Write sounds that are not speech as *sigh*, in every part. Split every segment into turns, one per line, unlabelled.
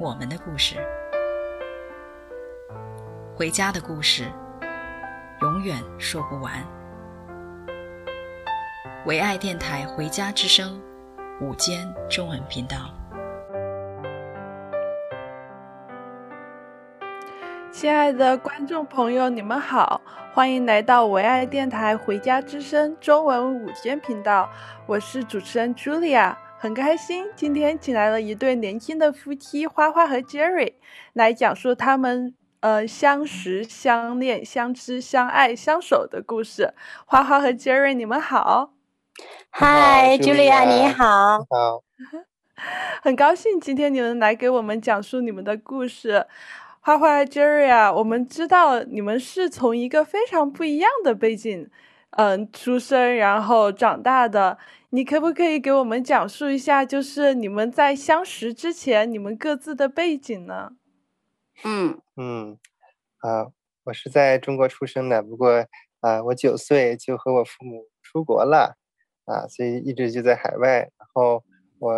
我们的故事，回家的故事，永远说不完。唯爱电台《回家之声》午间中文频道，
亲爱的观众朋友，你们好，欢迎来到唯爱电台《回家之声》中文午间频道，我是主持人 Julia。很开心，今天请来了一对年轻的夫妻花花和 Jerry 来讲述他们呃相识、相恋、相知、相爱、相守的故事。花花和 Jerry，你们好。
嗨，Julia，你好。
好。
很高兴今天你们来给我们讲述你们的故事。花花和 Jerry 啊，我们知道你们是从一个非常不一样的背景，嗯、呃，出生然后长大的。你可不可以给我们讲述一下，就是你们在相识之前，你们各自的背景呢？
嗯
嗯，啊，我是在中国出生的，不过啊，我九岁就和我父母出国了，啊，所以一直就在海外。然后我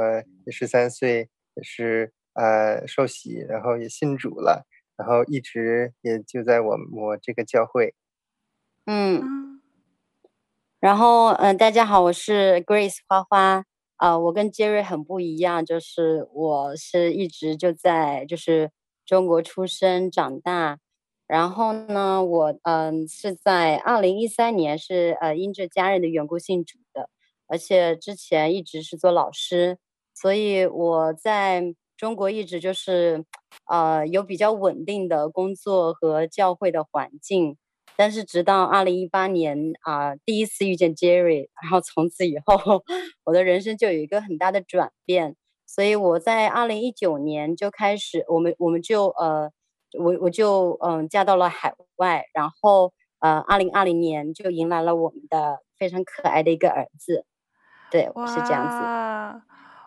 十三岁也是呃受洗，然后也信主了，然后一直也就在我我这个教会。
嗯。然后，嗯、大家好，我是 Grace 花花，啊、呃，我跟 Jerry 很不一样，就是我是一直就在就是中国出生长大，然后呢，我嗯、是在二零一三年是呃因着家人的缘故信主的，而且之前一直是做老师，所以我在中国一直就是呃有比较稳定的工作和教会的环境。但是直到二零一八年啊、第一次遇见 Jerry，然后从此以后，*laughs* 我的人生就有一个很大的转变。所以我在二零一九年就开始，我们我们就呃，我我就嗯、嫁到了海外，然后呃二零二零年就迎来了我们的非常可爱的一个儿子。对，是这样子。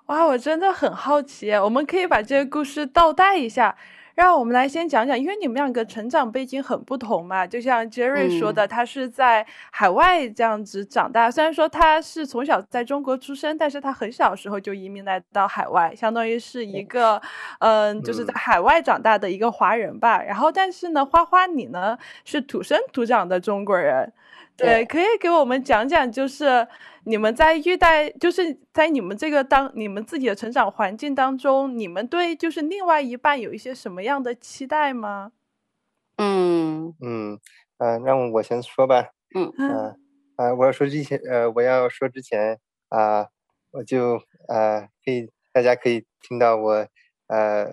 哇，我真的很好奇，我们可以把这个故事倒带一下。让我们来先讲讲，因为你们两个成长背景很不同嘛，就像 Jerry 说的，他是在海外这样子长大。嗯、虽然说他是从小在中国出生，但是他很小时候就移民来到海外，相当于是一个，嗯、呃，就是在海外长大的一个华人吧。然后，但是呢，花花你呢是土生土长的中国人。对，可以给我们讲讲，就是你们在遇到，就是在你们这个当你们自己的成长环境当中，你们对就是另外一半有一些什么样的期待吗？
嗯
嗯嗯，让我先说吧。
嗯
嗯啊，我要说之前，呃，我要说之前啊，我就呃，可以大家可以听到我呃。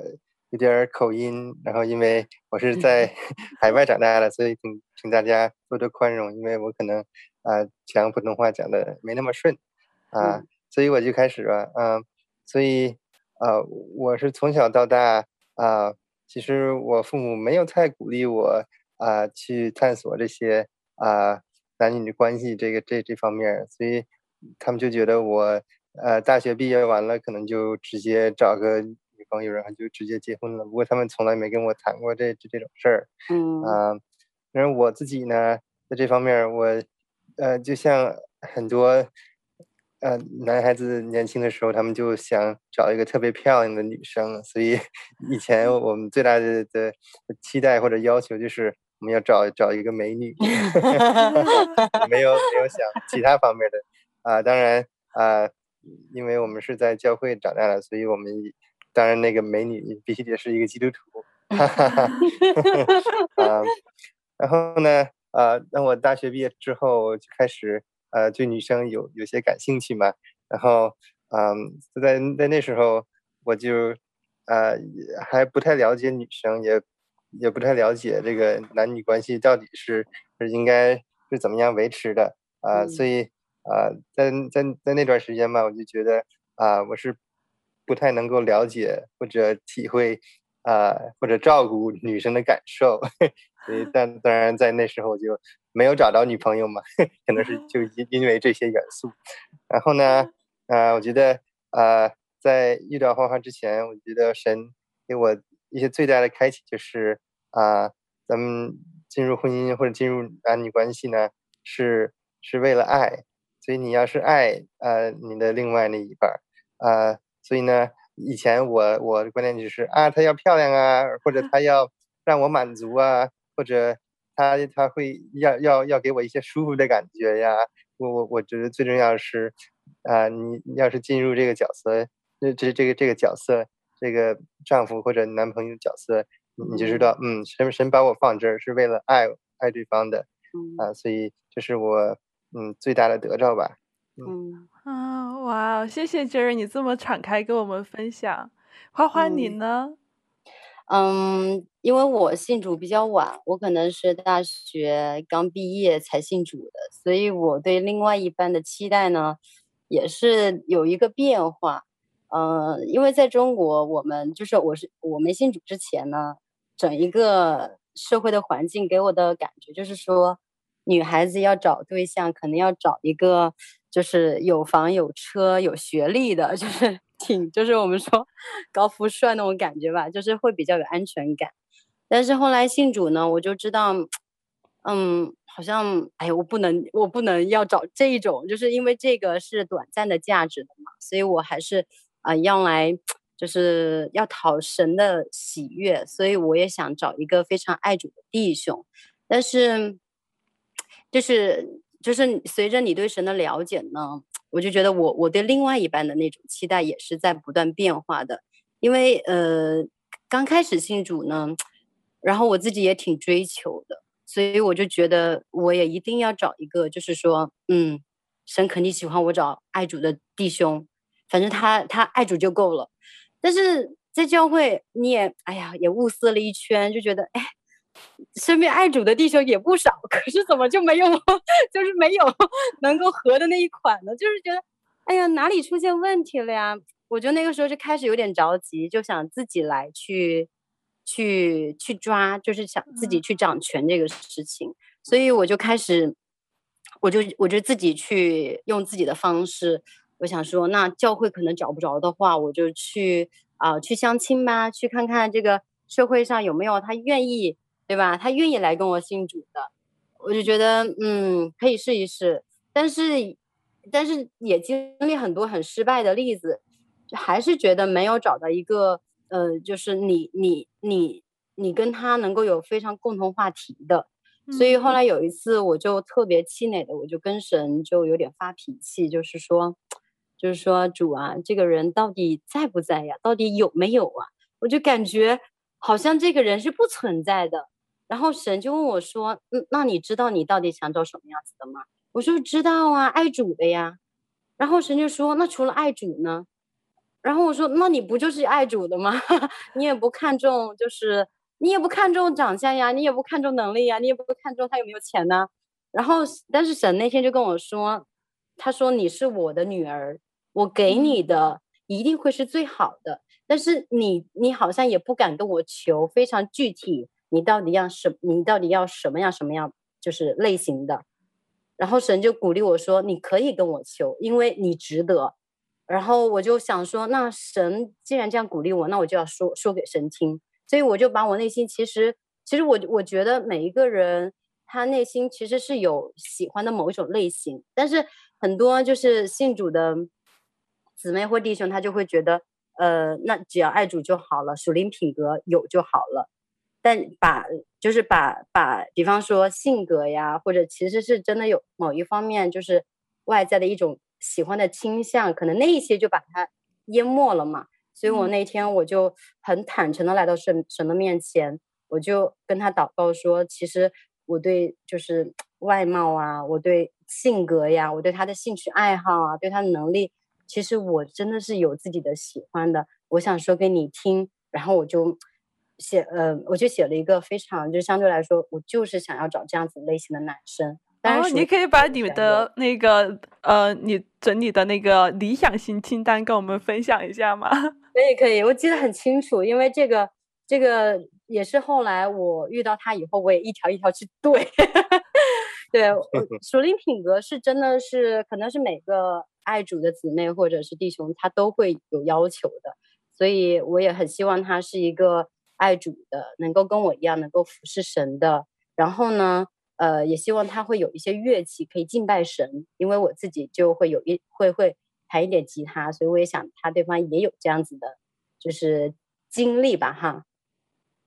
有点口音，然后因为我是在 *laughs* 海外长大的，所以请请大家多多宽容，因为我可能啊、呃、讲普通话讲的没那么顺啊、呃，所以我就开始了，嗯、呃，所以啊我是从小到大啊、呃，其实我父母没有太鼓励我啊、呃、去探索这些啊、呃、男女的关系这个这这方面，所以他们就觉得我呃大学毕业完了，可能就直接找个。朋友，然后就直接结婚了。不过他们从来没跟我谈过这这这种事儿。
嗯
啊，然后我自己呢，在这方面，我呃，就像很多呃男孩子年轻的时候，他们就想找一个特别漂亮的女生。所以 *laughs* 以前我们最大的的期待或者要求就是我们要找找一个美女，*laughs* 没有没有想其他方面的啊。当然啊，因为我们是在教会长大的，所以我们。当然，那个美女必须得是一个基督徒，哈哈哈。*laughs* 啊，然后呢，啊，当我大学毕业之后，就开始呃对女生有有些感兴趣嘛。然后，嗯，在在那时候，我就呃还不太了解女生，也也不太了解这个男女关系到底是是应该是怎么样维持的啊。所以啊，在在在那段时间嘛，我就觉得啊，我是。不太能够了解或者体会啊、呃、或者照顾女生的感受，*laughs* 所以但当然在那时候就没有找到女朋友嘛，可能是就因因为这些元素。然后呢，啊、呃，我觉得啊、呃，在遇到花花之前，我觉得神给我一些最大的开启就是啊、呃，咱们进入婚姻或者进入男女关系呢，是是为了爱。所以你要是爱呃你的另外那一半儿，呃，所以呢，以前我我的观念就是啊，她要漂亮啊，或者她要让我满足啊，或者她她会要要要给我一些舒服的感觉呀。我我我觉得最重要的是，啊、呃，你要是进入这个角色，这这这个这个角色，这个丈夫或者男朋友角色，你就知道，嗯，神神把我放这儿是为了爱爱对方的，啊、呃，所以这是我。嗯，最大的得着吧。
嗯
啊，哇，谢谢 Jerry，你这么敞开跟我们分享。花花，你呢？
嗯，因为我信主比较晚，我可能是大学刚毕业才信主的，所以我对另外一半的期待呢，也是有一个变化。嗯，因为在中国，我们就是我是我没信主之前呢，整一个社会的环境给我的感觉就是说。女孩子要找对象，可能要找一个就是有房有车有学历的，就是 *laughs* 挺就是我们说 *laughs* 高富帅那种感觉吧，就是会比较有安全感。但是后来信主呢，我就知道，嗯，好像哎，我不能我不能要找这一种，就是因为这个是短暂的价值的嘛，所以我还是啊、呃、要来就是要讨神的喜悦，所以我也想找一个非常爱主的弟兄，但是。就是就是随着你对神的了解呢，我就觉得我我对另外一半的那种期待也是在不断变化的。因为呃刚开始信主呢，然后我自己也挺追求的，所以我就觉得我也一定要找一个，就是说，嗯，神肯定喜欢我找爱主的弟兄，反正他他爱主就够了。但是在教会你也哎呀也物色了一圈，就觉得哎。身边爱主的弟兄也不少，可是怎么就没有，*laughs* 就是没有能够合的那一款呢？就是觉得，哎呀，哪里出现问题了呀？我就那个时候就开始有点着急，就想自己来去，去去抓，就是想自己去掌权这个事情。嗯、所以我就开始，我就我就自己去用自己的方式，我想说，那教会可能找不着的话，我就去啊、呃、去相亲吧，去看看这个社会上有没有他愿意。对吧？他愿意来跟我信主的，我就觉得嗯，可以试一试。但是，但是也经历很多很失败的例子，就还是觉得没有找到一个呃，就是你你你你跟他能够有非常共同话题的。所以后来有一次，我就特别气馁的，我就跟神就有点发脾气，就是说，就是说主啊，这个人到底在不在呀？到底有没有啊？我就感觉好像这个人是不存在的。然后神就问我说：“嗯，那你知道你到底想找什么样子的吗？”我说：“知道啊，爱主的呀。”然后神就说：“那除了爱主呢？”然后我说：“那你不就是爱主的吗？*laughs* 你也不看重，就是你也不看重长相呀，你也不看重能力呀，你也不看重他有没有钱呢？”然后，但是神那天就跟我说：“他说你是我的女儿，我给你的一定会是最好的。但是你，你好像也不敢跟我求非常具体。”你到底要什？你到底要什么样什么样？就是类型的。然后神就鼓励我说：“你可以跟我求，因为你值得。”然后我就想说：“那神既然这样鼓励我，那我就要说说给神听。”所以我就把我内心其实，其实我我觉得每一个人他内心其实是有喜欢的某一种类型，但是很多就是信主的姊妹或弟兄，他就会觉得，呃，那只要爱主就好了，属灵品格有就好了。但把就是把把，比方说性格呀，或者其实是真的有某一方面，就是外在的一种喜欢的倾向，可能那一些就把它淹没了嘛。所以我那天我就很坦诚的来到神神的面前，我就跟他祷告说，其实我对就是外貌啊，我对性格呀，我对他的兴趣爱好啊，对他的能力，其实我真的是有自己的喜欢的，我想说给你听，然后我就。写呃，我就写了一个非常，就相对来说，我就是想要找这样子类型的男生。当然、
哦，你可以把你的那个呃，你整理的那个理想型清单跟我们分享一下吗？*laughs*
可以，可以，我记得很清楚，因为这个这个也是后来我遇到他以后，我也一条一条去对。*laughs* 对，属灵品格是真的是，可能是每个爱主的姊妹或者是弟兄，他都会有要求的，所以我也很希望他是一个爱主的，能够跟我一样能够服侍神的。然后呢，呃，也希望他会有一些乐器可以敬拜神，因为我自己就会有一会会弹一点吉他，所以我也想他对方也有这样子的，就是经历吧，哈。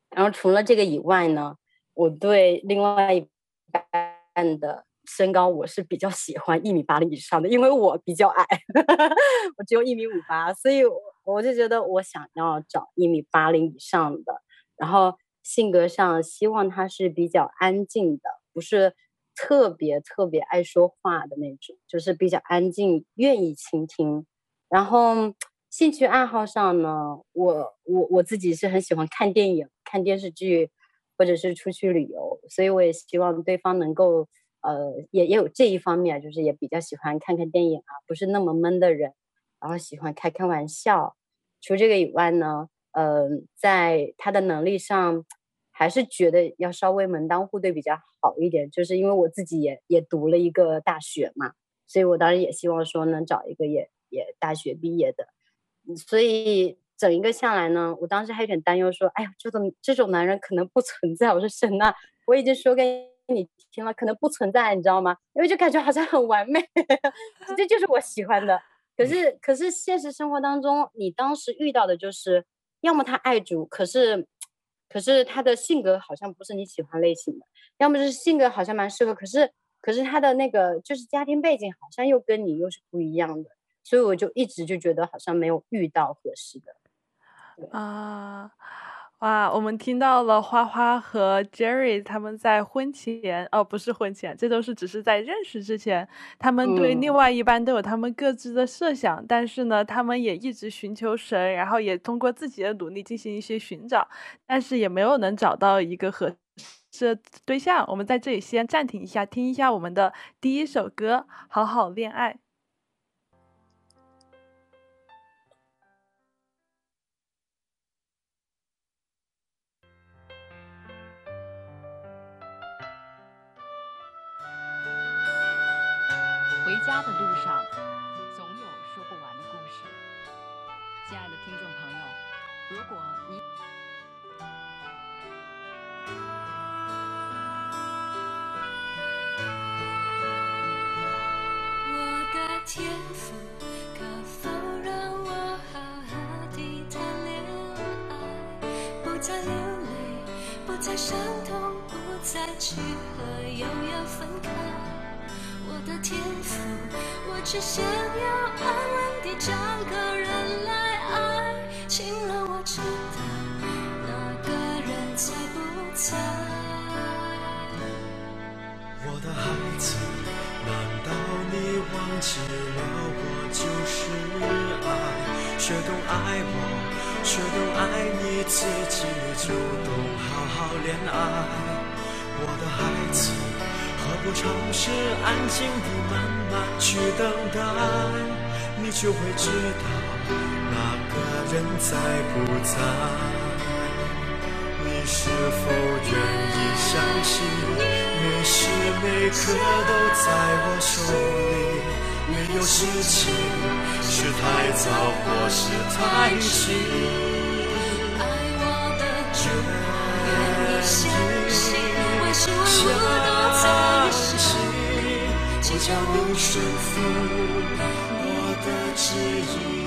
然后除了这个以外呢，我对另外一半。的身高我是比较喜欢一米八零以上的，因为我比较矮，*laughs* 我只有一米五八，所以我就觉得我想要找一米八零以上的，然后性格上希望他是比较安静的，不是特别特别爱说话的那种，就是比较安静，愿意倾听。然后兴趣爱好上呢，我我我自己是很喜欢看电影、看电视剧。或者是出去旅游，所以我也希望对方能够，呃，也也有这一方面，就是也比较喜欢看看电影啊，不是那么闷的人，然后喜欢开开玩笑。除这个以外呢，呃，在他的能力上，还是觉得要稍微门当户对比较好一点，就是因为我自己也也读了一个大学嘛，所以我当然也希望说能找一个也也大学毕业的，所以。整一个下来呢，我当时还有点担忧，说：“哎呀，这种这种男人可能不存在。”我说：“神啊，我已经说给你听了，可能不存在，你知道吗？因为就感觉好像很完美，*laughs* 这就是我喜欢的。可是，可是现实生活当中，你当时遇到的就是，要么他爱主，可是，可是他的性格好像不是你喜欢类型的；要么就是性格好像蛮适合，可是，可是他的那个就是家庭背景好像又跟你又是不一样的。所以我就一直就觉得好像没有遇到合适的。”
啊，哇！我们听到了花花和 Jerry 他们在婚前，哦，不是婚前，这都是只是在认识之前，他们对另外一半都有他们各自的设想，嗯、但是呢，他们也一直寻求神，然后也通过自己的努力进行一些寻找，但是也没有能找到一个合适的对象。我们在这里先暂停一下，听一下我们的第一首歌《好好恋爱》。家的路上，总有说不完的故事。亲爱的听众朋友，如果你
我的天赋可否让我好好地谈恋爱？不再流泪，不再伤痛，不再去和又要分开。的天赋，我只想要安稳地找个人来爱。亲了，我知道那个人在不在？
我的孩子，难道你忘记了我就是爱？学懂爱我，学懂爱你自己，就懂好好恋爱。我的孩子。不尝试安静地慢慢去等待，你就会知道那个人在不在。你是否愿意相信，每时每刻都在我手里？没有事情是太早或是太迟。
爱我的就愿意相信，请叫你顺服我的旨意。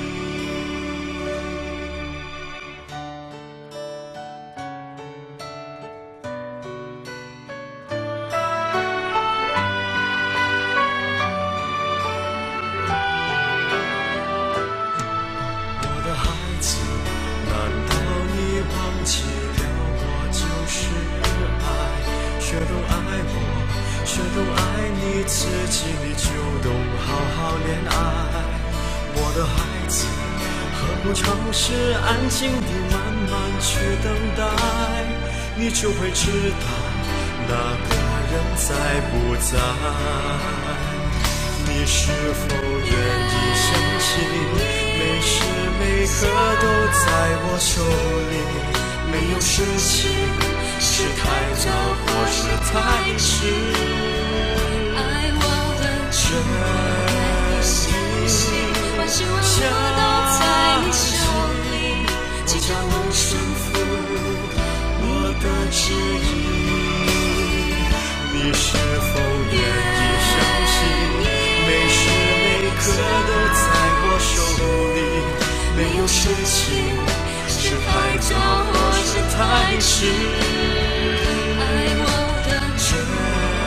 那个人在不在？你是否愿意相信，每时每刻都在我手里？没有生气是他是太早或是太迟。爱我的人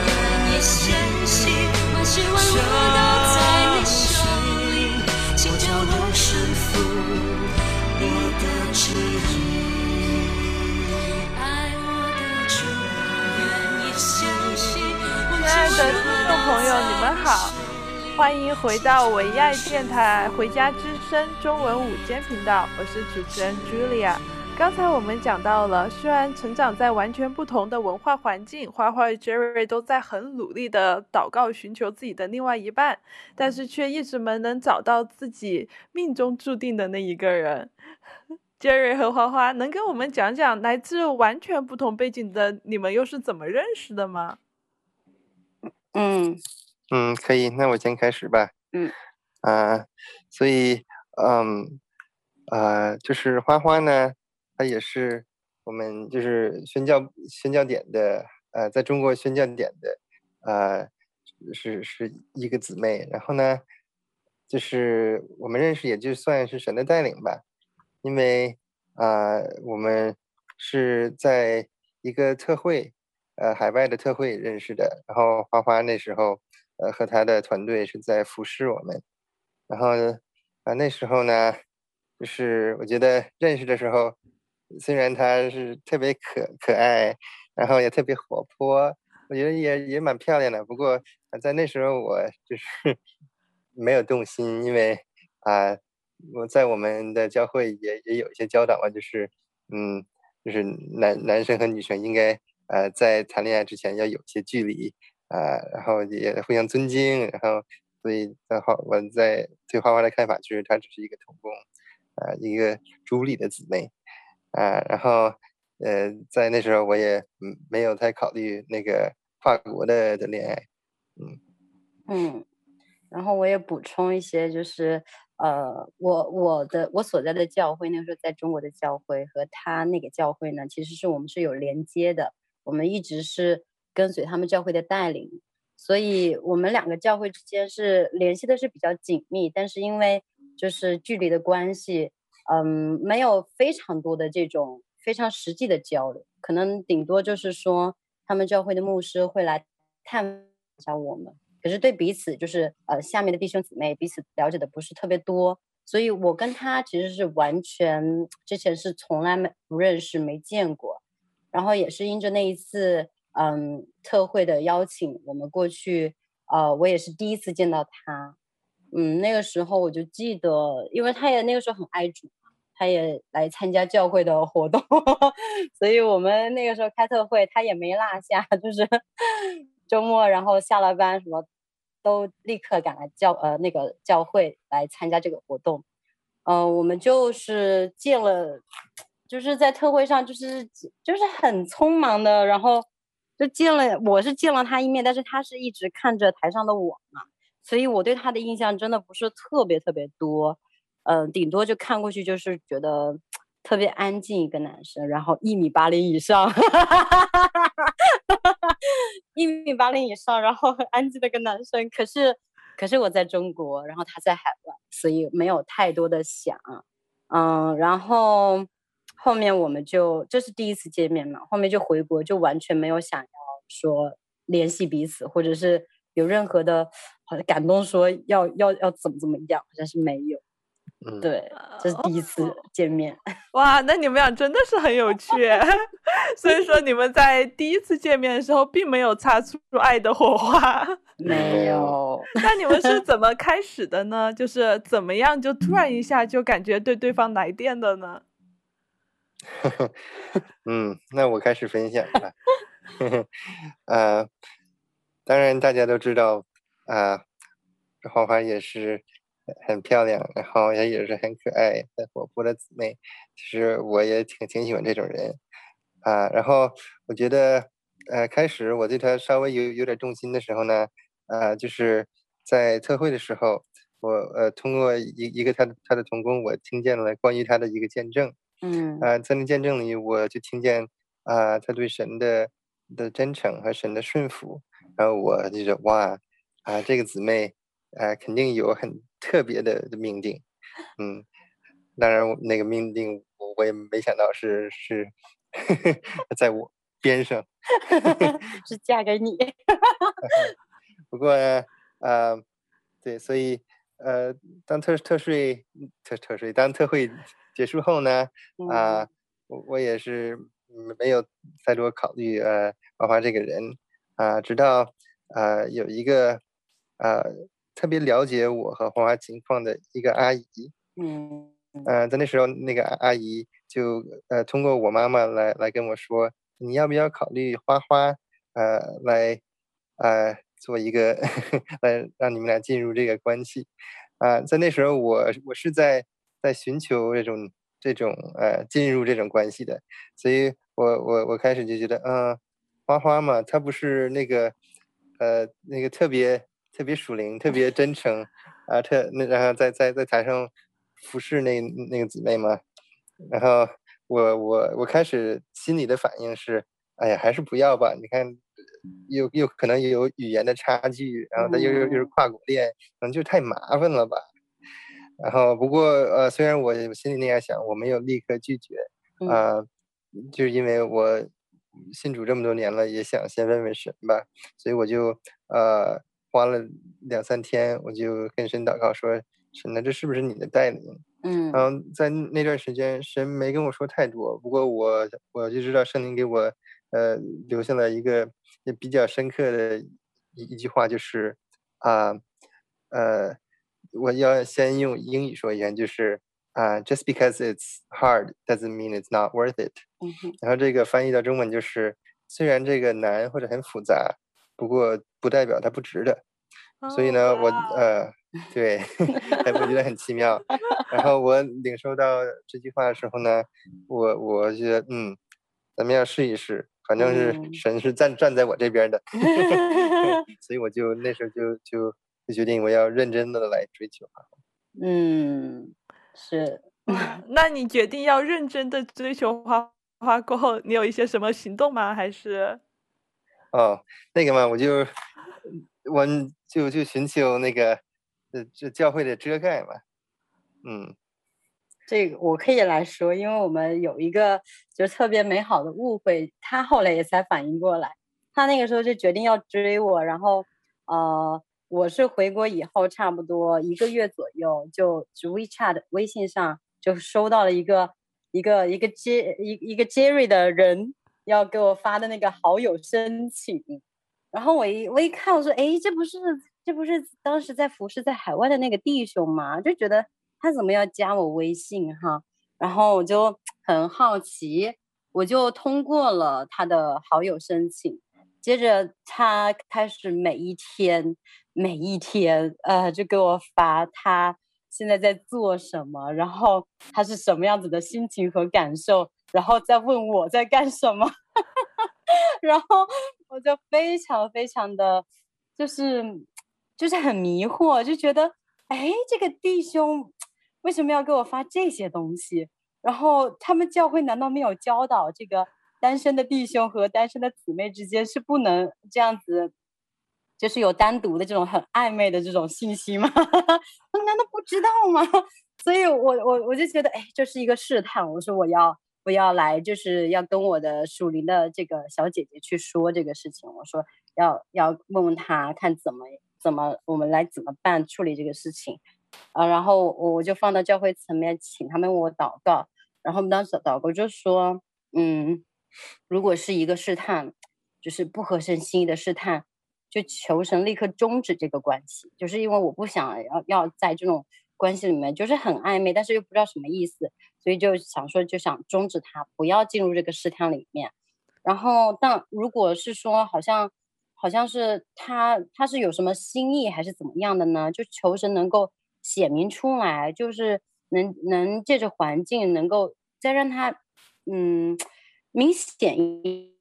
愿意相信，万事万物都在你，请叫我顺服你的旨意。爱我的人愿意相信，
亲爱的听众朋友，你们好，欢迎回到唯爱电台《回家之声》中文午间频道，我是主持人 Julia。刚才我们讲到了，虽然成长在完全不同的文化环境，花花与 Jerry 都在很努力的祷告寻求自己的另外一半，但是却一直没能找到自己命中注定的那一个人。*laughs* Jerry 和花花，能跟我们讲讲来自完全不同背景的你们又是怎么认识的吗？
嗯
嗯，可以，那我先开始吧。
嗯，
啊、呃，所以，嗯，呃，就是花花呢。他也是我们就是宣教宣教点的，呃，在中国宣教点的，呃，是是一个姊妹。然后呢，就是我们认识也就算是神的带领吧，因为、呃，我们是在一个特会，呃，海外的特会认识的。然后花花那时候，呃，和他的团队是在服侍我们。然后啊、那时候呢，就是我觉得认识的时候。虽然她是特别可可爱，然后也特别活泼，我觉得也也蛮漂亮的。不过在那时候我就是 *laughs* 没有动心，因为啊、我在我们的教会也也有一些教导嘛，就是嗯，就是男男生和女生应该呃在谈恋爱之前要有些距离啊、呃，然后也互相尊敬，然后所以在画我在对花花的看法就是她只是一个童工啊、呃，一个朱莉的姊妹。啊，然后，呃，在那时候我也嗯没有太考虑那个跨国的的恋爱，嗯
嗯，然后我也补充一些，就是呃，我我的我所在的教会那个时候在中国的教会和他那个教会呢，其实是我们是有连接的，我们一直是跟随他们教会的带领，所以我们两个教会之间是联系的是比较紧密，但是因为就是距离的关系。嗯，没有非常多的这种非常实际的交流，可能顶多就是说，他们教会的牧师会来探一下我们，可是对彼此就是呃下面的弟兄姊妹彼此了解的不是特别多，所以我跟他其实是完全之前是从来没不认识没见过，然后也是因着那一次嗯特会的邀请，我们过去，呃我也是第一次见到他。嗯，那个时候我就记得，因为他也那个时候很爱主，他也来参加教会的活动，*laughs* 所以我们那个时候开特会，他也没落下，*laughs* 就是周末然后下了班什么，都立刻赶来教呃那个教会来参加这个活动。嗯、我们就是见了，就是在特会上就是就是很匆忙的，然后就见了，我是见了他一面，但是他是一直看着台上的我嘛。所以我对他的印象真的不是特别特别多，嗯、顶多就看过去就是觉得特别安静一个男生，然后一米八零以上，*laughs* 一米八零以上，然后很安静的一个男生。可是，可是我在中国，然后他在海外，所以没有太多的想，嗯，然后后面我们就这是第一次见面嘛，后面就回国，就完全没有想要说联系彼此，或者是。有任何的，好像感动说要要要怎么怎么样，好像是没有。嗯，对，这是第一次见面。*laughs*
哇，那你们俩真的是很有趣。*laughs* 所以说你们在第一次见面的时候，并没有擦出爱的火花。
没有。
那你们是怎么开始的呢？就是怎么样就突然一下就感觉对对方来电的呢？*laughs*
嗯，那我开始分享吧。*laughs* 呃，当然大家都知道啊，花花也是很漂亮，然后也也是很可爱、很活泼的姊妹。其实我也挺挺喜欢这种人啊。然后我觉得，呃，开始我对她稍微有有点动心的时候呢，呃，就是在特会的时候，我呃通过一一个她的她的同工，我听见了关于她的一个见证。
嗯。
啊，在那见证里，我就听见啊，他对神的的真诚和神的顺服，然后我就觉得哇，啊，这个姊妹啊，肯定有很特别的的命定。嗯，当然那个命定我我也没想到是是 *laughs* 在我边上，*laughs* *laughs*
是嫁给你。
不过呢，呃，对，所以呃，当特特税特特税当特会结束后呢，啊、呃，我我也是没有太多考虑呃花花这个人。啊、呃，直到呃有一个呃特别了解我和花花情况的一个阿姨，
嗯，
呃，在那时候那个阿姨就呃通过我妈妈来来跟我说，你要不要考虑花花呃来呃。做一个 *laughs* 来让你们俩进入这个关系，啊、呃，在那时候我我是在在寻求这种这种呃进入这种关系的，所以我我我开始就觉得，嗯、花花嘛，她不是那个呃那个特别特别属灵、特别真诚啊，特那然后在在在台上服侍那那个姊妹嘛，然后我我我开始心里的反应是，哎呀，还是不要吧，你看。又又可能有语言的差距，然后他又又又是跨国恋，可能就太麻烦了吧。然后不过呃，虽然我心里那样想，我没有立刻拒绝啊、呃，就是因为我信主这么多年了，也想先问问神吧，所以我就呃花了两三天，我就跟神祷告说：“神呢，这是不是你的带领？”
嗯，
然后在那段时间，神没跟我说太多，不过我我就知道圣灵给我呃留下了一个。也比较深刻的一一句话就是，啊，呃，我要先用英语说一遍，就是啊，just because it's hard doesn't mean it's not worth it。
嗯哼。
然后这个翻译到中文就是，虽然这个难或者很复杂，不过不代表它不值得。所以呢，我呃，对，*laughs* 我觉得很奇妙。然后我领受到这句话的时候呢，我我觉得嗯，咱们要试一试。反正是神是站站在我这边的 *laughs* *laughs* 所以我就那时候就就就决定我要认真的来追求。
嗯，是。*laughs*
那你决定要认真的追求花花过后，你有一些什么行动吗？还是？
哦，那个嘛，我就我就就寻求那个呃这教会的遮盖嘛，嗯。
这个我可以来说，因为我们有一个就特别美好的误会，他后来也才反应过来，他那个时候就决定要追我，然后呃，我是回国以后差不多一个月左右，就 WeChat 微信上就收到了一个一个一个杰一一个 Jerry 的人要给我发的那个好友申请，然后我一我一看，我说，哎，这不是这不是当时在服侍在海外的那个弟兄吗？就觉得。他怎么要加我微信哈？然后我就很好奇，我就通过了他的好友申请。接着他开始每一天每一天呃，就给我发他现在在做什么，然后他是什么样子的心情和感受，然后再问我在干什么。*laughs* 然后我就非常非常的，就是就是很迷惑，就觉得哎，这个弟兄。为什么要给我发这些东西？然后他们教会难道没有教导这个单身的弟兄和单身的姊妹之间是不能这样子，就是有单独的这种很暧昧的这种信息吗？*laughs* 难道不知道吗？*laughs* 所以我我我就觉得，哎，这是一个试探。我说我要我要来，就是要跟我的属灵的这个小姐姐去说这个事情。我说要要问问她，看怎么怎么我们来怎么办处理这个事情。啊，然后我我就放到教会层面，请他们为我祷告。然后我们当时祷告就说，嗯，如果是一个试探，就是不合神心意的试探，就求神立刻终止这个关系。就是因为我不想要要在这种关系里面，就是很暧昧，但是又不知道什么意思，所以就想说就想终止他，不要进入这个试探里面。然后，但如果是说好像好像是他他是有什么心意还是怎么样的呢？就求神能够显明出来，就是能能借着环境能够再让他嗯明显一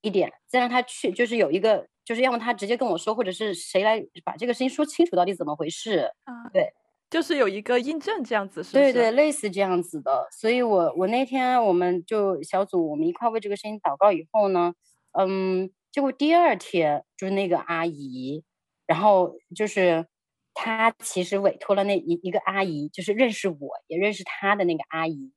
一点，再让他去就是有一个就是要么他直接跟我说，或者是谁来把这个事情说清楚到底怎么回事？
啊，
对。
就是有一个印证这样子是是，
对对，类似这样子的。所以我我那天我们就小组我们一块为这个事情祷告以后呢，嗯，结果第二天就是那个阿姨，然后就是她其实委托了那一一个阿姨，就是认识我也认识她的那个阿姨，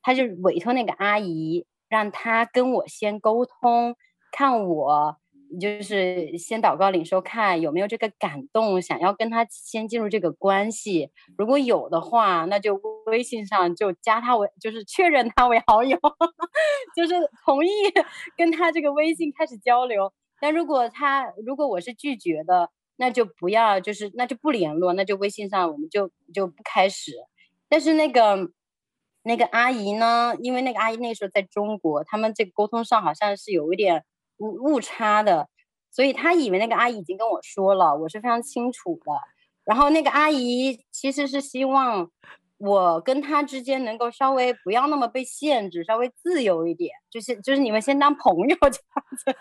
她就委托那个阿姨让她跟我先沟通，看我。就是先祷告领受，看有没有这个感动，想要跟他先进入这个关系。如果有的话，那就微信上就加他为，就是确认他为好友，*laughs* 就是同意 *laughs* 跟他这个微信开始交流。但如果他如果我是拒绝的，那就不要，就是那就不联络，那就微信上我们就就不开始。但是那个那个阿姨呢，因为那个阿姨那时候在中国，他们这个沟通上好像是有一点。误误差的，所以他以为那个阿姨已经跟我说了，我是非常清楚的。然后那个阿姨其实是希望我跟他之间能够稍微不要那么被限制，稍微自由一点，就是就是你们先当朋友 *laughs* 这样子。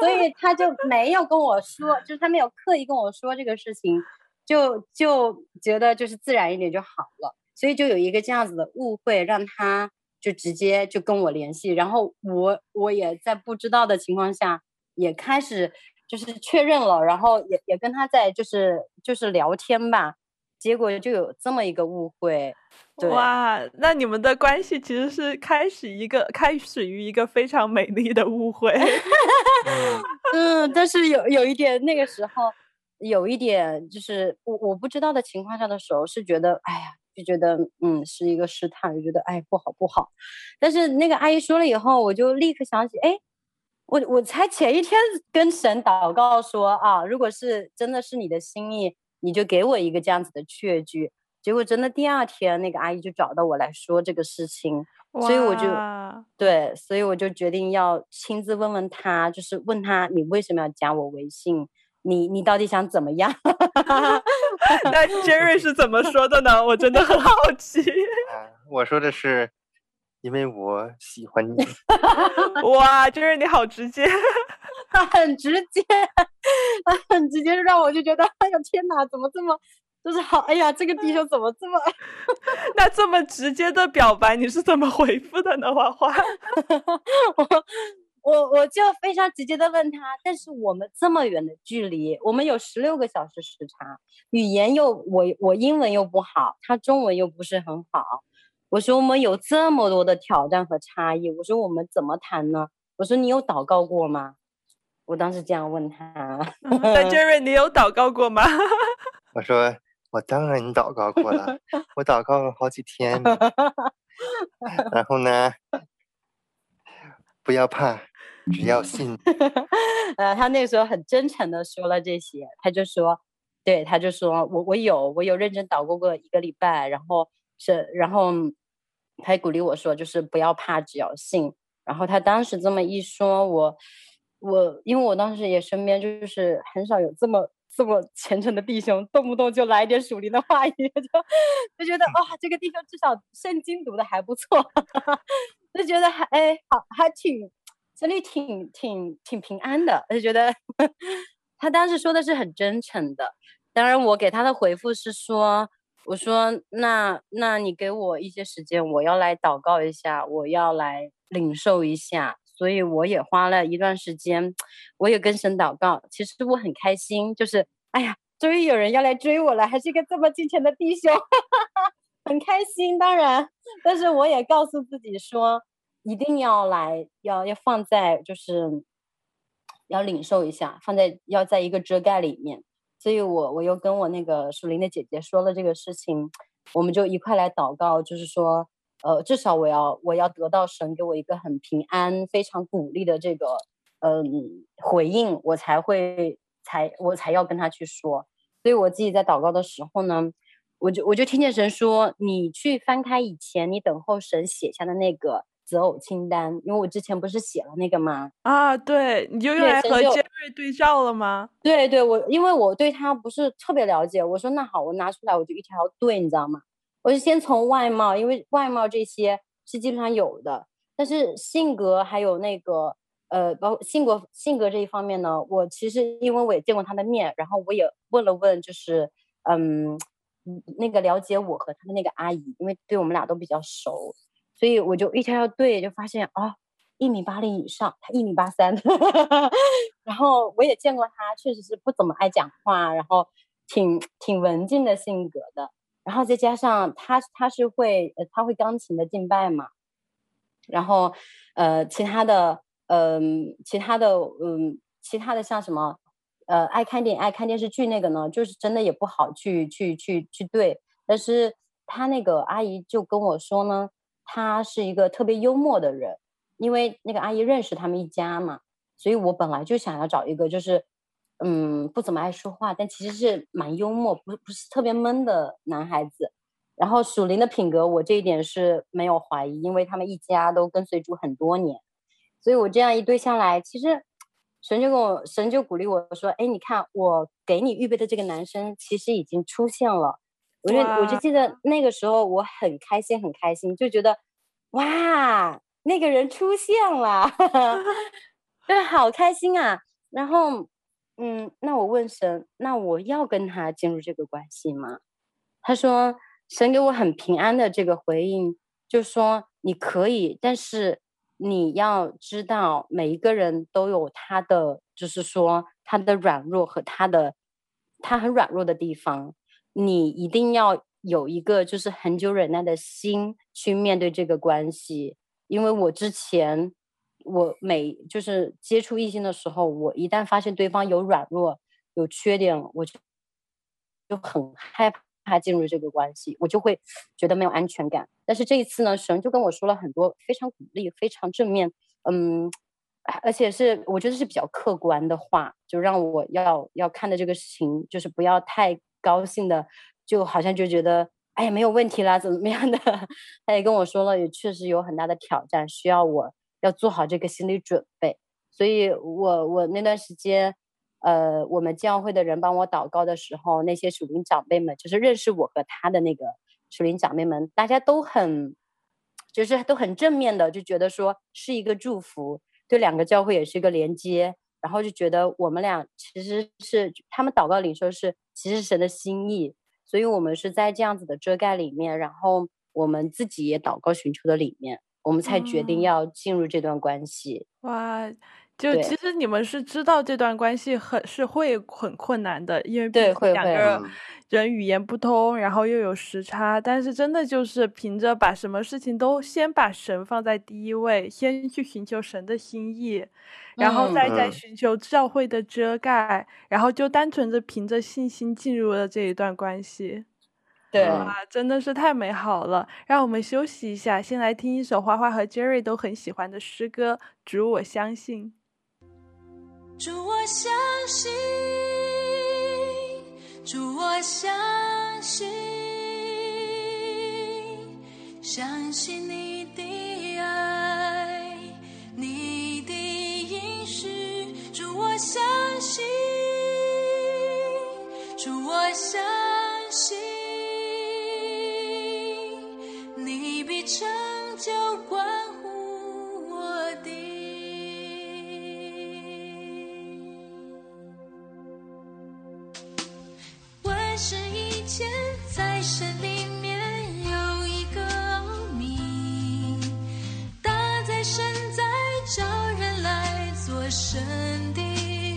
所以他就没有跟我说，就是他没有刻意跟我说这个事情，就就觉得就是自然一点就好了。所以就有一个这样子的误会，让他。就直接就跟我联系，然后我我也在不知道的情况下也开始就是确认了，然后也也跟他在就是就是聊天吧，结果就有这么一个误会。
哇，那你们的关系其实是开始一个开始于一个非常美丽的误会。*laughs* *laughs*
嗯，但是有有一点那个时候有一点就是我我不知道的情况下的时候是觉得哎呀。就觉得嗯是一个试探，就觉得哎不好不好，但是那个阿姨说了以后，我就立刻想起，哎，我我才前一天跟神祷告说啊，如果是真的是你的心意，你就给我一个这样子的确据。结果真的第二天，那个阿姨就找到我来说这个事情，所以我就对，所以我就决定要亲自问问他，就是问他你为什么要加我微信。你你到底想怎么样？*laughs* *laughs*
那 Jerry *laughs* 是怎么说的呢？我真的很好奇。*laughs*
啊，我说的是，因为我喜欢你。
哇，Jerry 你好直接，他
很直接，他很直接，让我就觉得，哎呀天哪，怎么这么，就是好，哎呀，这个弟兄怎么这么，
那这么直接的表白，你是怎么回复的呢？花花。
我我我就非常直接的问他，但是我们这么远的距离，我们有十六个小时时差，语言又我我英文又不好，他中文又不是很好。我说我们有这么多的挑战和差异，我说我们怎么谈呢？我说你有祷告过吗？我当时这样问他。
那 Jerry，你有祷告过吗？*laughs*
我说我当然祷告过了，我祷告了好几天。*laughs* 然后呢，不要怕。只要信，*laughs*
呃，他那个时候很真诚的说了这些，他就说，对，他就说我我有我有认真祷告过一个礼拜，然后是然后他还鼓励我说，就是不要怕，只要信。然后他当时这么一说，我我因为我当时也身边就是很少有这么这么虔诚的弟兄，动不动就来一点属灵的话语，*laughs* 就就觉得哇、哦，这个弟兄至少圣经读的还不错，*laughs* 就觉得还哎好还挺。心里挺挺挺平安的，就觉得呵呵他当时说的是很真诚的。当然，我给他的回复是说：“我说那那你给我一些时间，我要来祷告一下，我要来领受一下。”所以我也花了一段时间，我也跟神祷告。其实我很开心，就是哎呀，终于有人要来追我了，还是一个这么敬虔的弟兄，*laughs* 很开心。当然，但是我也告诉自己说。一定要来，要要放在，就是要领受一下，放在要在一个遮盖里面。所以我我又跟我那个属灵的姐姐说了这个事情，我们就一块来祷告，就是说，呃，至少我要我要得到神给我一个很平安、非常鼓励的这个嗯、回应，我才会才我才要跟他去说。所以我自己在祷告的时候呢，我就我就听见神说，你去翻开以前你等候神写下的那个。择偶清单，因为我之前不是写了那个吗？
啊，对，你就用来和杰瑞对照了吗？
对对，我因为我对他不是特别了解，我说那好，我拿出来我就一条对，你知道吗？我就先从外貌，因为外貌这些是基本上有的，但是性格还有那个呃，包括性格性格这一方面呢，我其实因为我也见过他的面，然后我也问了问，就是嗯，那个了解我和他的那个阿姨，因为对我们俩都比较熟。所以我就一条条对，就发现啊，一米八零以上，他一米八三，*laughs* 然后我也见过他，确实是不怎么爱讲话，然后挺挺文静的性格的，然后再加上他他是会呃他会钢琴的敬拜嘛，然后呃其他的嗯、呃、其他的嗯其他的像什么呃爱看电影爱看电视剧那个呢，就是真的也不好去去去去对，但是他那个阿姨就跟我说呢。他是一个特别幽默的人，因为那个阿姨认识他们一家嘛，所以我本来就想要找一个就是，嗯，不怎么爱说话，但其实是蛮幽默，不不是特别闷的男孩子。然后属灵的品格，我这一点是没有怀疑，因为他们一家都跟随主很多年，所以我这样一对下来，其实神就跟我神就鼓励我说，哎，你看我给你预备的这个男生，其实已经出现了。我就我就记得那个时候我很开心很开心，就觉得哇，那个人出现了，*laughs* 对，好开心啊！然后嗯，那我问神，那我要跟他进入这个关系吗？他说神给我很平安的这个回应，就说你可以，但是你要知道每一个人都有他的，就是说他的软弱和他的他很软弱的地方。你一定要有一个就是很久忍耐的心去面对这个关系，因为我之前我每就是接触异性的时候，我一旦发现对方有软弱、有缺点，我就就很害怕进入这个关系，我就会觉得没有安全感。但是这一次呢，神就跟我说了很多非常鼓励、非常正面，嗯，而且是我觉得是比较客观的话，就让我要要看的这个事情，就是不要太。高兴的，就好像就觉得，哎呀，没有问题啦，怎么样的？*laughs* 他也跟我说了，也确实有很大的挑战，需要我要做好这个心理准备。所以我我那段时间，呃，我们教会的人帮我祷告的时候，那些属灵长辈们，就是认识我和他的那个属灵长辈们，大家都很，就是都很正面的，就觉得说是一个祝福，对两个教会也是一个连接。然后就觉得我们俩其实是他们祷告领受是其实是神的心意，所以我们是在这样子的遮盖里面，然后我们自己也祷告寻求的里面，我们才决定要进入这段关系。
嗯、哇，就其实你们是知道这段关系很是会很困难的，因为对两个人语言不通，然后又有时差，但是真的就是凭着把什么事情都先把神放在第一位，先去寻求神的心意。然后再再寻求教会的遮盖，嗯、然后就单纯的凭着信心进入了这一段关系，
对
啊，真的是太美好了。让我们休息一下，先来听一首花花和 Jerry 都很喜欢的诗歌《主我相信》。
主我相信，主我相信，相信你的爱，你的应许。助。我相信，主我相信，你必成就关在神以前，在神里面，有一个奥秘。大在神，在召人来做神的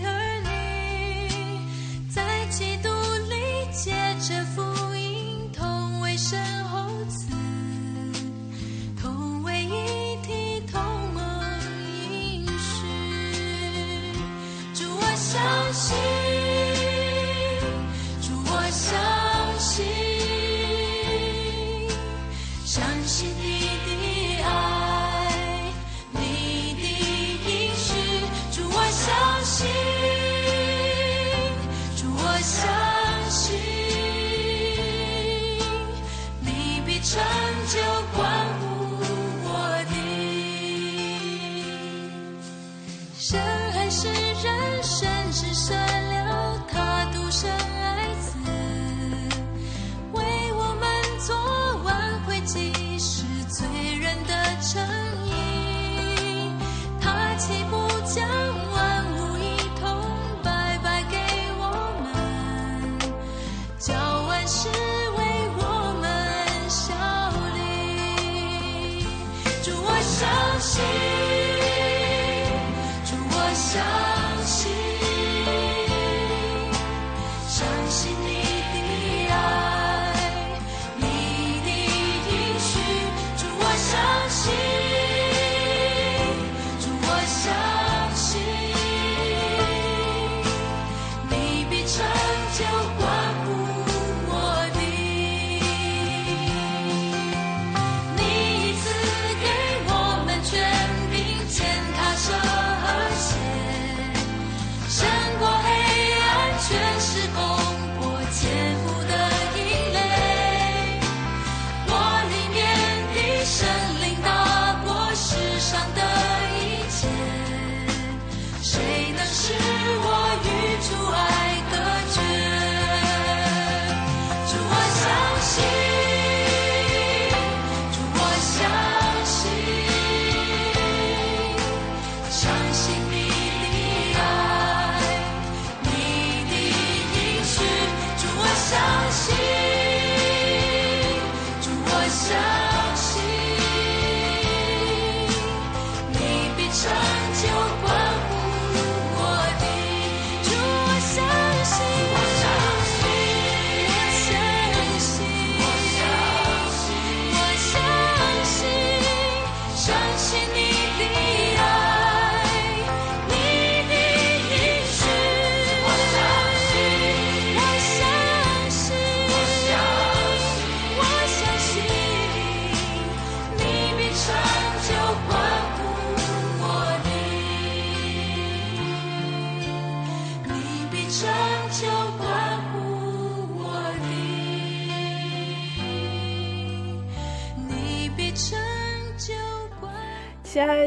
儿女，在基督里结成福音，同为神猴子，同为一体，同梦应许。主，我相信。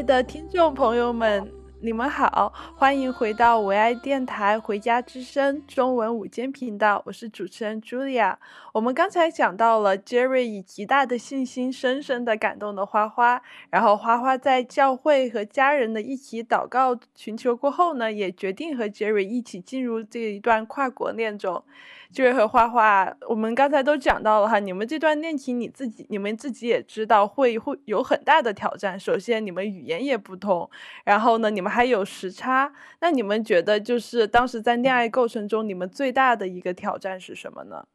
的听众朋友们，你们好，欢迎回到唯爱电台《回家之声》中文午间频道，我是主持人 Julia。我们刚才讲到了 Jerry 以极大的信心深深的感动了花花，然后花花在教会和家人的一起祷告寻求过后呢，也决定和 Jerry 一起进入这一段跨国恋中。就是和花花，我们刚才都讲到了哈，你们这段恋情，你自己你们自己也知道会会有很大的挑战。首先，你们语言也不同，然后呢，你们还有时差。那你们觉得，就是当时在恋爱过程中，你们最大的一个挑战是什么呢？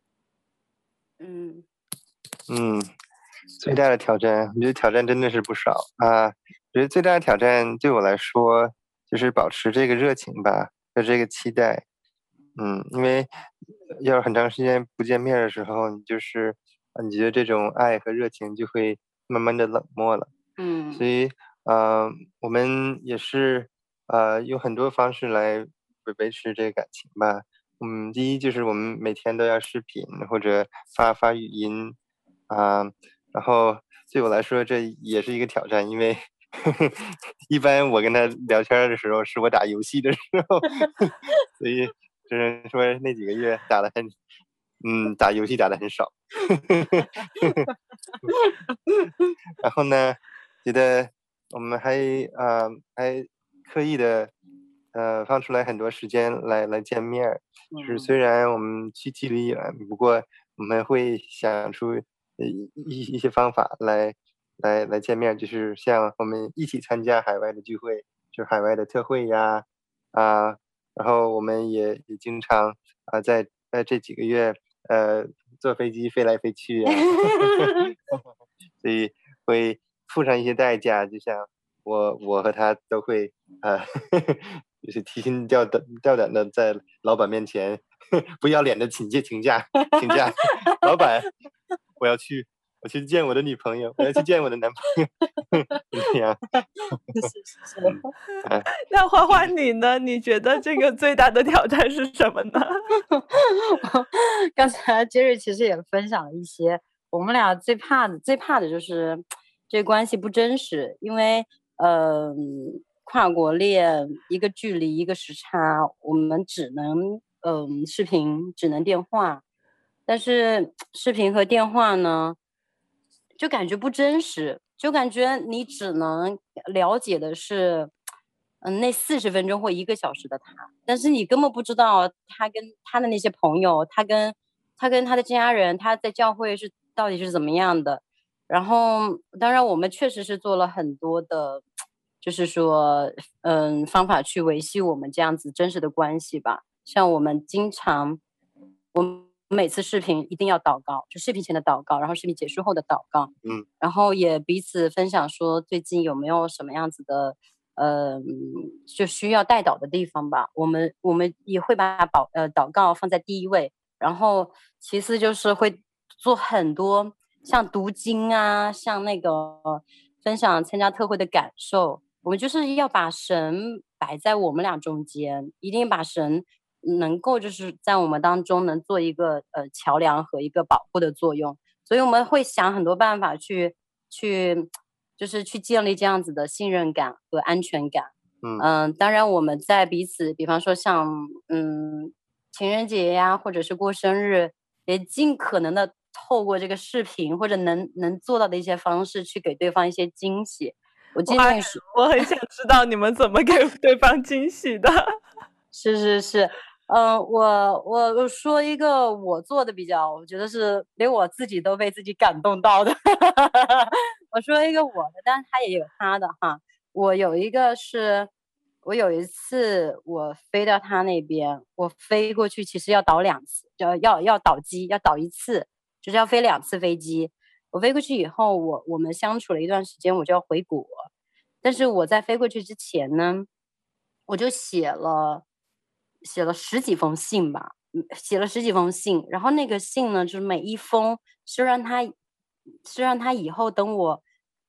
嗯
嗯，最大的挑战，我觉得挑战真的是不少啊。我觉得最大的挑战对我来说，就是保持这个热情吧，和这个期待。嗯，因为要是很长时间不见面的时候，你就是你觉得这种爱和热情就会慢慢的冷漠了。
嗯，
所以呃，我们也是呃，用很多方式来维维持这个感情吧。嗯，第一就是我们每天都要视频或者发发语音啊，然后对我来说这也是一个挑战，因为呵 *laughs* 呵一般我跟他聊天的时候是我打游戏的时候，*laughs* 所以。就是说那几个月打的很，嗯，打游戏打的很少，*laughs* 然后呢，觉得我们还呃还刻意的呃放出来很多时间来来见面，就是虽然我们距距离远，不过我们会想出一一一些方法来来来见面，就是像我们一起参加海外的聚会，就是海外的特会呀啊。然后我们也也经常啊，在在这几个月，呃，坐飞机飞来飞去呀 *laughs* *laughs* 所以会付上一些代价。就像我我和他都会呃，*laughs* 就是提心吊胆吊胆的在老板面前 *laughs* 不要脸的请假请假请假，*laughs* 老板，我要去。我去见我的女朋友，我要去见我的男朋友，怎么样？
那花花你呢？你觉得这个最大的挑战是什么呢？
刚才 Jerry 其实也分享了一些，我们俩最怕的、最怕的就是这关系不真实，因为，嗯、呃，跨国恋，一个距离，一个时差，我们只能嗯视频，只能电话。但是视频和电话呢，就感觉不真实，就感觉你只能了解的是，嗯，那四十分钟或一个小时的他，但是你根本不知道他跟他的那些朋友，他跟他跟他的家人，他在教会是到底是怎么样的。然后，当然我们确实是做了很多的。就是说，嗯，方法去维系我们这样子真实的关系吧。像我们经常，我们每次视频一定要祷告，就视频前的祷告，然后视频结束后的祷告，
嗯，
然后也彼此分享说最近有没有什么样子的，嗯，就需要代祷的地方吧。我们我们也会把祷呃祷告放在第一位，然后其次就是会做很多像读经啊，像那个分享参加特会的感受。我们就是要把神摆在我们俩中间，一定把神能够就是在我们当中能做一个呃桥梁和一个保护的作用，所以我们会想很多办法去去就是去建立这样子的信任感和安全感。
嗯、
呃、当然我们在彼此，比方说像嗯情人节呀，或者是过生日，也尽可能的透过这个视频或者能能做到的一些方式去给对方一些惊喜。我今天是，
我很想知道你们怎么给 *laughs* 对方惊喜的。
是 *laughs* 是是，嗯、呃，我我说一个我做的比较，我觉得是连我自己都被自己感动到的。*laughs* 我说一个我的，但是他也有他的哈。我有一个是，我有一次我飞到他那边，我飞过去其实要倒两次，要要要倒机，要倒一次，就是要飞两次飞机。我飞过去以后，我我们相处了一段时间，我就要回国。但是我在飞过去之前呢，我就写了写了十几封信吧，写了十几封信。然后那个信呢，就是每一封是让他是让他以后等我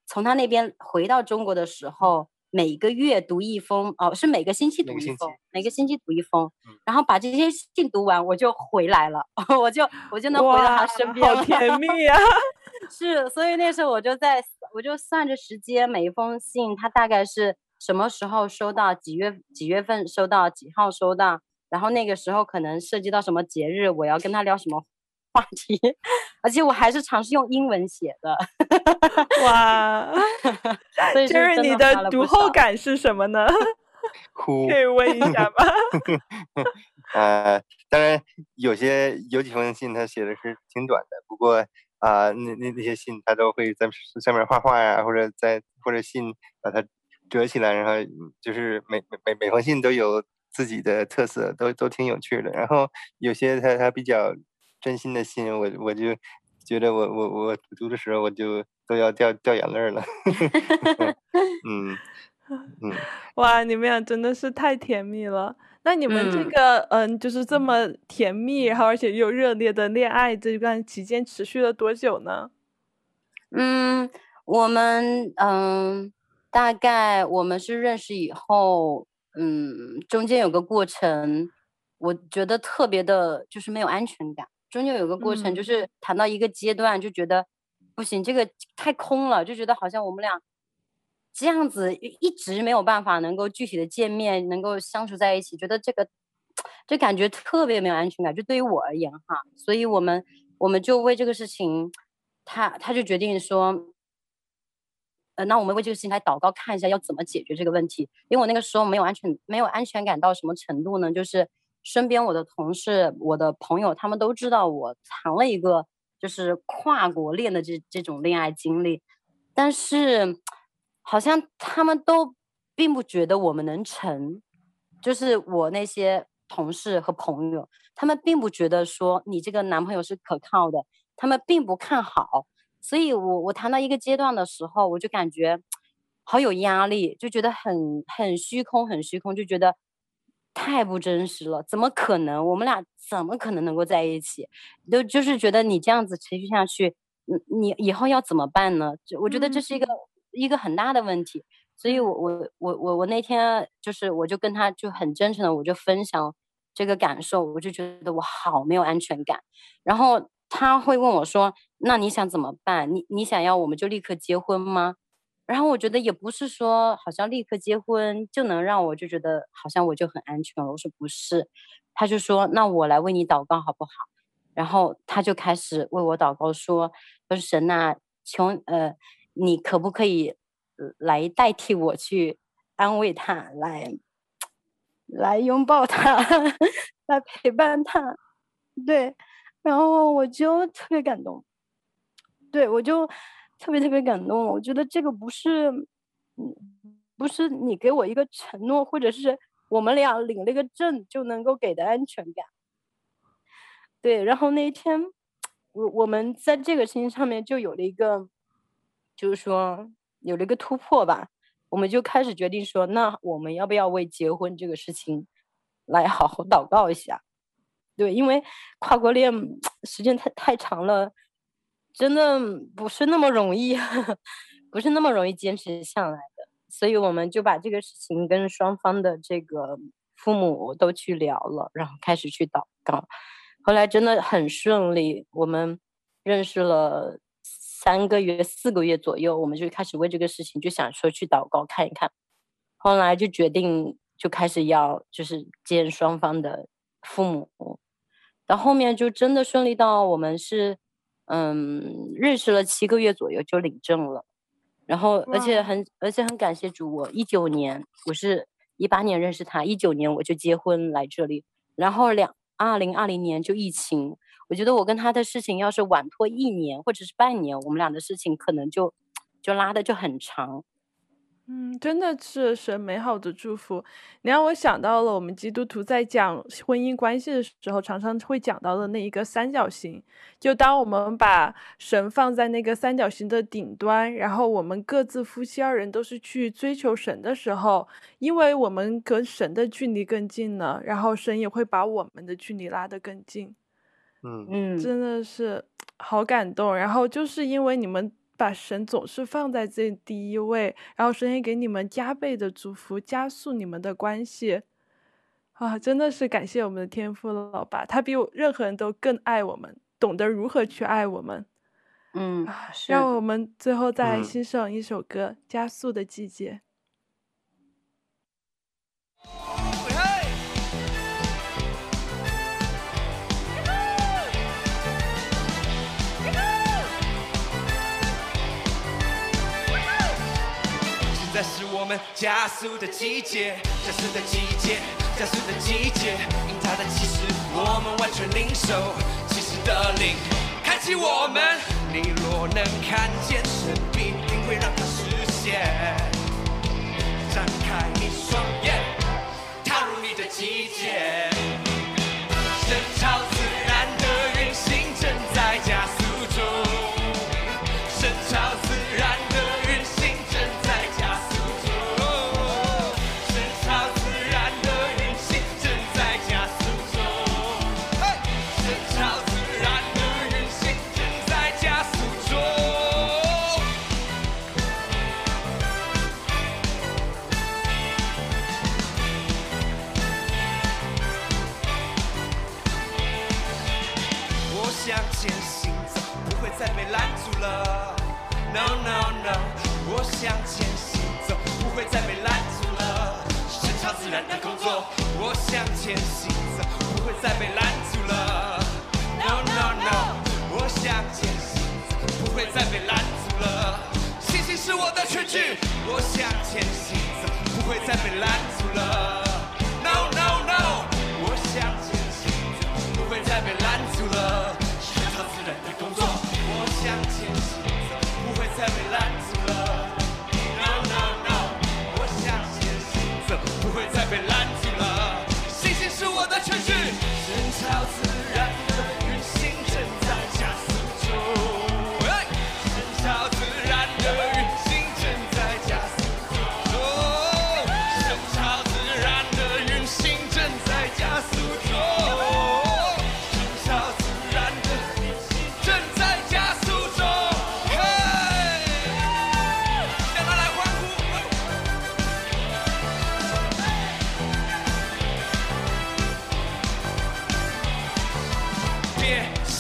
从他那边回到中国的时候，每个月读一封哦，是每个星期读一封，每个星期读一封，然后把这些信读完，我就回来了，*laughs* 我就我就能回到他身边，
好甜蜜啊！*laughs*
是，所以那时候我就在，我就算着时间，每一封信他大概是什么时候收到，几月几月份收到，几号收到，然后那个时候可能涉及到什么节日，我要跟他聊什么话题，而且我还是尝试用英文写的。
哇，
所以
Jerry，你的读后感是什么呢？
哭，
可以问一下吗？
呃，当然有些有几封信他写的是挺短的，不过。啊、呃，那那那些信他都会在上面画画呀，或者在或者信把它折起来，然后就是每每每封信都有自己的特色，都都挺有趣的。然后有些他他比较真心的信，我我就觉得我我我读的时候我就都要掉掉眼泪了。*laughs* 嗯 *laughs* 嗯，
哇，你们俩真的是太甜蜜了。那你们这个嗯，嗯，就是这么甜蜜，然后而且又热烈的恋爱，这段期间持续了多久呢？
嗯，我们嗯，大概我们是认识以后，嗯，中间有个过程，我觉得特别的，就是没有安全感。中间有个过程，就是谈到一个阶段，就觉得不行，这个太空了，就觉得好像我们俩。这样子一直没有办法能够具体的见面，能够相处在一起，觉得这个就感觉特别没有安全感。就对于我而言哈，所以我们我们就为这个事情，他他就决定说，呃，那我们为这个事情来祷告，看一下要怎么解决这个问题。因为我那个时候没有安全没有安全感到什么程度呢？就是身边我的同事、我的朋友，他们都知道我谈了一个就是跨国恋的这这种恋爱经历，但是。好像他们都并不觉得我们能成，就是我那些同事和朋友，他们并不觉得说你这个男朋友是可靠的，他们并不看好。所以我我谈到一个阶段的时候，我就感觉好有压力，就觉得很很虚空，很虚空，就觉得太不真实了。怎么可能？我们俩怎么可能能够在一起？都就是觉得你这样子持续下去，你你以后要怎么办呢？就我觉得这是一个。嗯一个很大的问题，所以我我我我我那天就是我就跟他就很真诚的我就分享这个感受，我就觉得我好没有安全感。然后他会问我说：“那你想怎么办？你你想要我们就立刻结婚吗？”然后我觉得也不是说好像立刻结婚就能让我就觉得好像我就很安全了。我说不是，他就说那我来为你祷告好不好？然后他就开始为我祷告说，说神呐，求呃你可不可以来代替我去安慰他，来来拥抱他，*laughs* 来陪伴他，对，然后我就特别感动，对我就。特别特别感动，我觉得这个不是，不是你给我一个承诺，或者是我们俩领了个证就能够给的安全感。对，然后那一天，我我们在这个事情上面就有了一个，就是说有了一个突破吧，我们就开始决定说，那我们要不要为结婚这个事情来好好祷告一下？对，因为跨国恋时间太太长了。真的不是那么容易，*laughs* 不是那么容易坚持下来的，所以我们就把这个事情跟双方的这个父母都去聊了，然后开始去祷告。后来真的很顺利，我们认识了三个月、四个月左右，我们就开始为这个事情就想说去祷告看一看。后来就决定就开始要就是见双方的父母，到后面就真的顺利到我们是。嗯，认识了七个月左右就领证了，然后而且很而且很感谢主，我一九年我是一八年认识他，一九年我就结婚来这里，然后两二零二零年就疫情，我觉得我跟他的事情要是晚拖一年或者是半年，我们俩的事情可能就就拉的就很长。
嗯，真的是神美好的祝福。你让我想到了我们基督徒在讲婚姻关系的时候，常常会讲到的那一个三角形。就当我们把神放在那个三角形的顶端，然后我们各自夫妻二人都是去追求神的时候，因为我们跟神的距离更近了，然后神也会把我们的距离拉得更近。
嗯
嗯，
真的是 *tsk* 好感动。然后就是因为你们。把神总是放在这第一位，然后神也给你们加倍的祝福，加速你们的关系，啊，真的是感谢我们的天父老爸，他比我任何人都更爱我们，懂得如何去爱我们。
嗯，
啊，让我们最后再来欣赏一首歌，嗯《加速的季节》。
现在是我们加速的季节，加速的季节，加速的季节。因他的启示，我们完全领受启示的灵，开启我们。你若能看见神，必定会让它实现。张开你双眼，踏入你的季
节。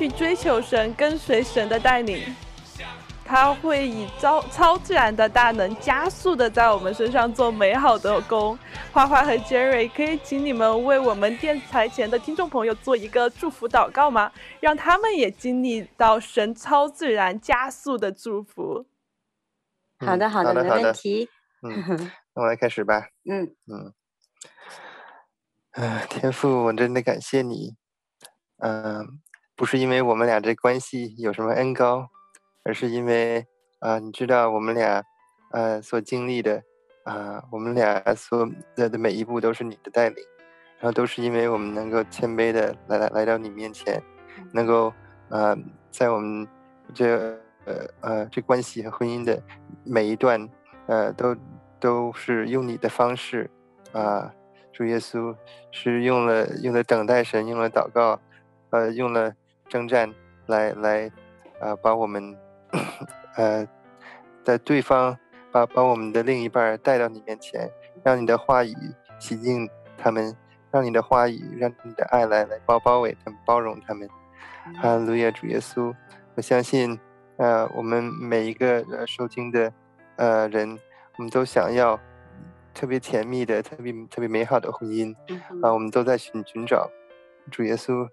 去追求神，跟随神的带领。他会以超超自然的大能，加速的在我们身上做美好的工。花花和 Jerry，可以请你们为我们电台前的听众朋友做一个祝福祷告吗？让他们也经历到神超自然加速的祝福。
好的，好的，没问题。
嗯，*laughs* 那我来开始吧。
嗯
嗯。呃，天父，我真的感谢你。嗯、呃，不是因为我们俩这关系有什么恩高。而是因为啊、呃，你知道我们俩，呃，所经历的啊、呃，我们俩所在的每一步都是你的带领，然后都是因为我们能够谦卑的来来来到你面前，能够呃，在我们这呃呃这关系和婚姻的每一段，呃，都都是用你的方式啊、呃，主耶稣是用了用了等待神，用了祷告，呃，用了征战来来啊、呃，把我们。呃，在对方把把我们的另一半带到你面前，让你的话语洗净他们，让你的话语，让你的爱来来包包围他们，包容他们。哈利路亚，主耶稣，我相信，呃，我们每一个呃收听的呃人，我们都想要特别甜蜜的、特别特别美好的婚姻啊、呃，我们都在寻寻找主耶稣，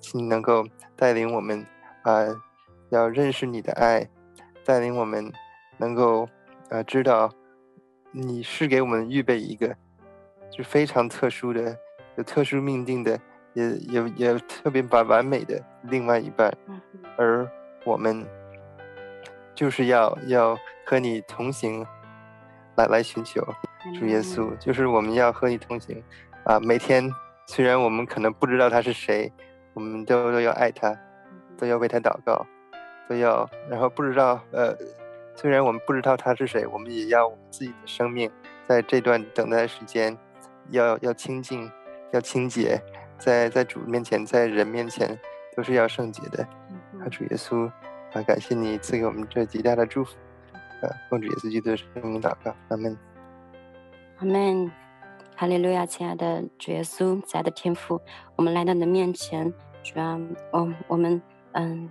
请能够带领我们啊。呃要认识你的爱，带领我们能够呃知道你是给我们预备一个就非常特殊的、有特殊命定的，也也也特别完完美的另外一半，而我们就是要要和你同行，来来寻求主耶稣，就是我们要和你同行啊！每天虽然我们可能不知道他是谁，我们都都要爱他，都要为他祷告。都要，然后不知道，呃，虽然我们不知道他是谁，我们也要我们自己的生命在这段等待时间，要要清净，要清洁，在在主面前，在人面前都是要圣洁的。啊，主耶稣，啊，感谢你赐给我们这极大的祝福，呃，奉主耶稣基督的圣名祷告，阿门。
阿门，哈利路亚，亲爱的主耶稣，亲爱的天父，我们来到你的面前，主啊，我我们嗯。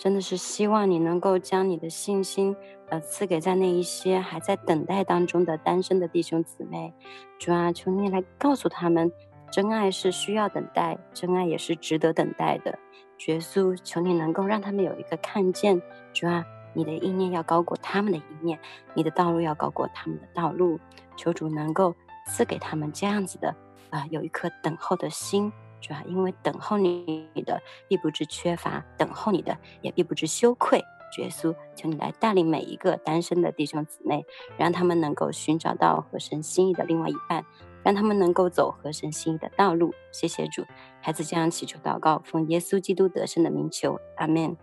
真的是希望你能够将你的信心，呃，赐给在那一些还在等待当中的单身的弟兄姊妹。主啊，求你来告诉他们，真爱是需要等待，真爱也是值得等待的。耶稣，求你能够让他们有一个看见。主啊，你的意念要高过他们的意念，你的道路要高过他们的道路。求主能够赐给他们这样子的，啊、有一颗等候的心。主啊，因为等候你的必不知缺乏，等候你的也必不知羞愧。耶稣，求你来带领每一个单身的弟兄姊妹，让他们能够寻找到合神心意的另外一半，让他们能够走合神心意的道路。谢谢主，孩子这样祈求祷告，奉耶稣基督得胜的名求，阿门。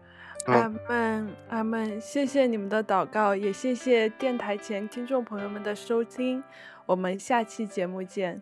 阿门，阿门。谢谢你们的祷告，也谢谢电台前听众朋友们的收听，我们下期节目见。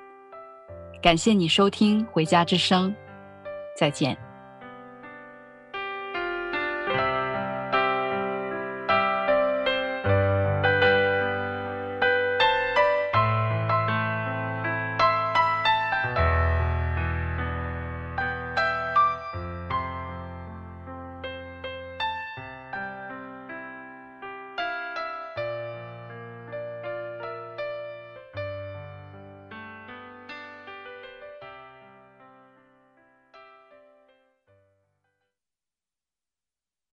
感谢你收听《回家之声》，再见。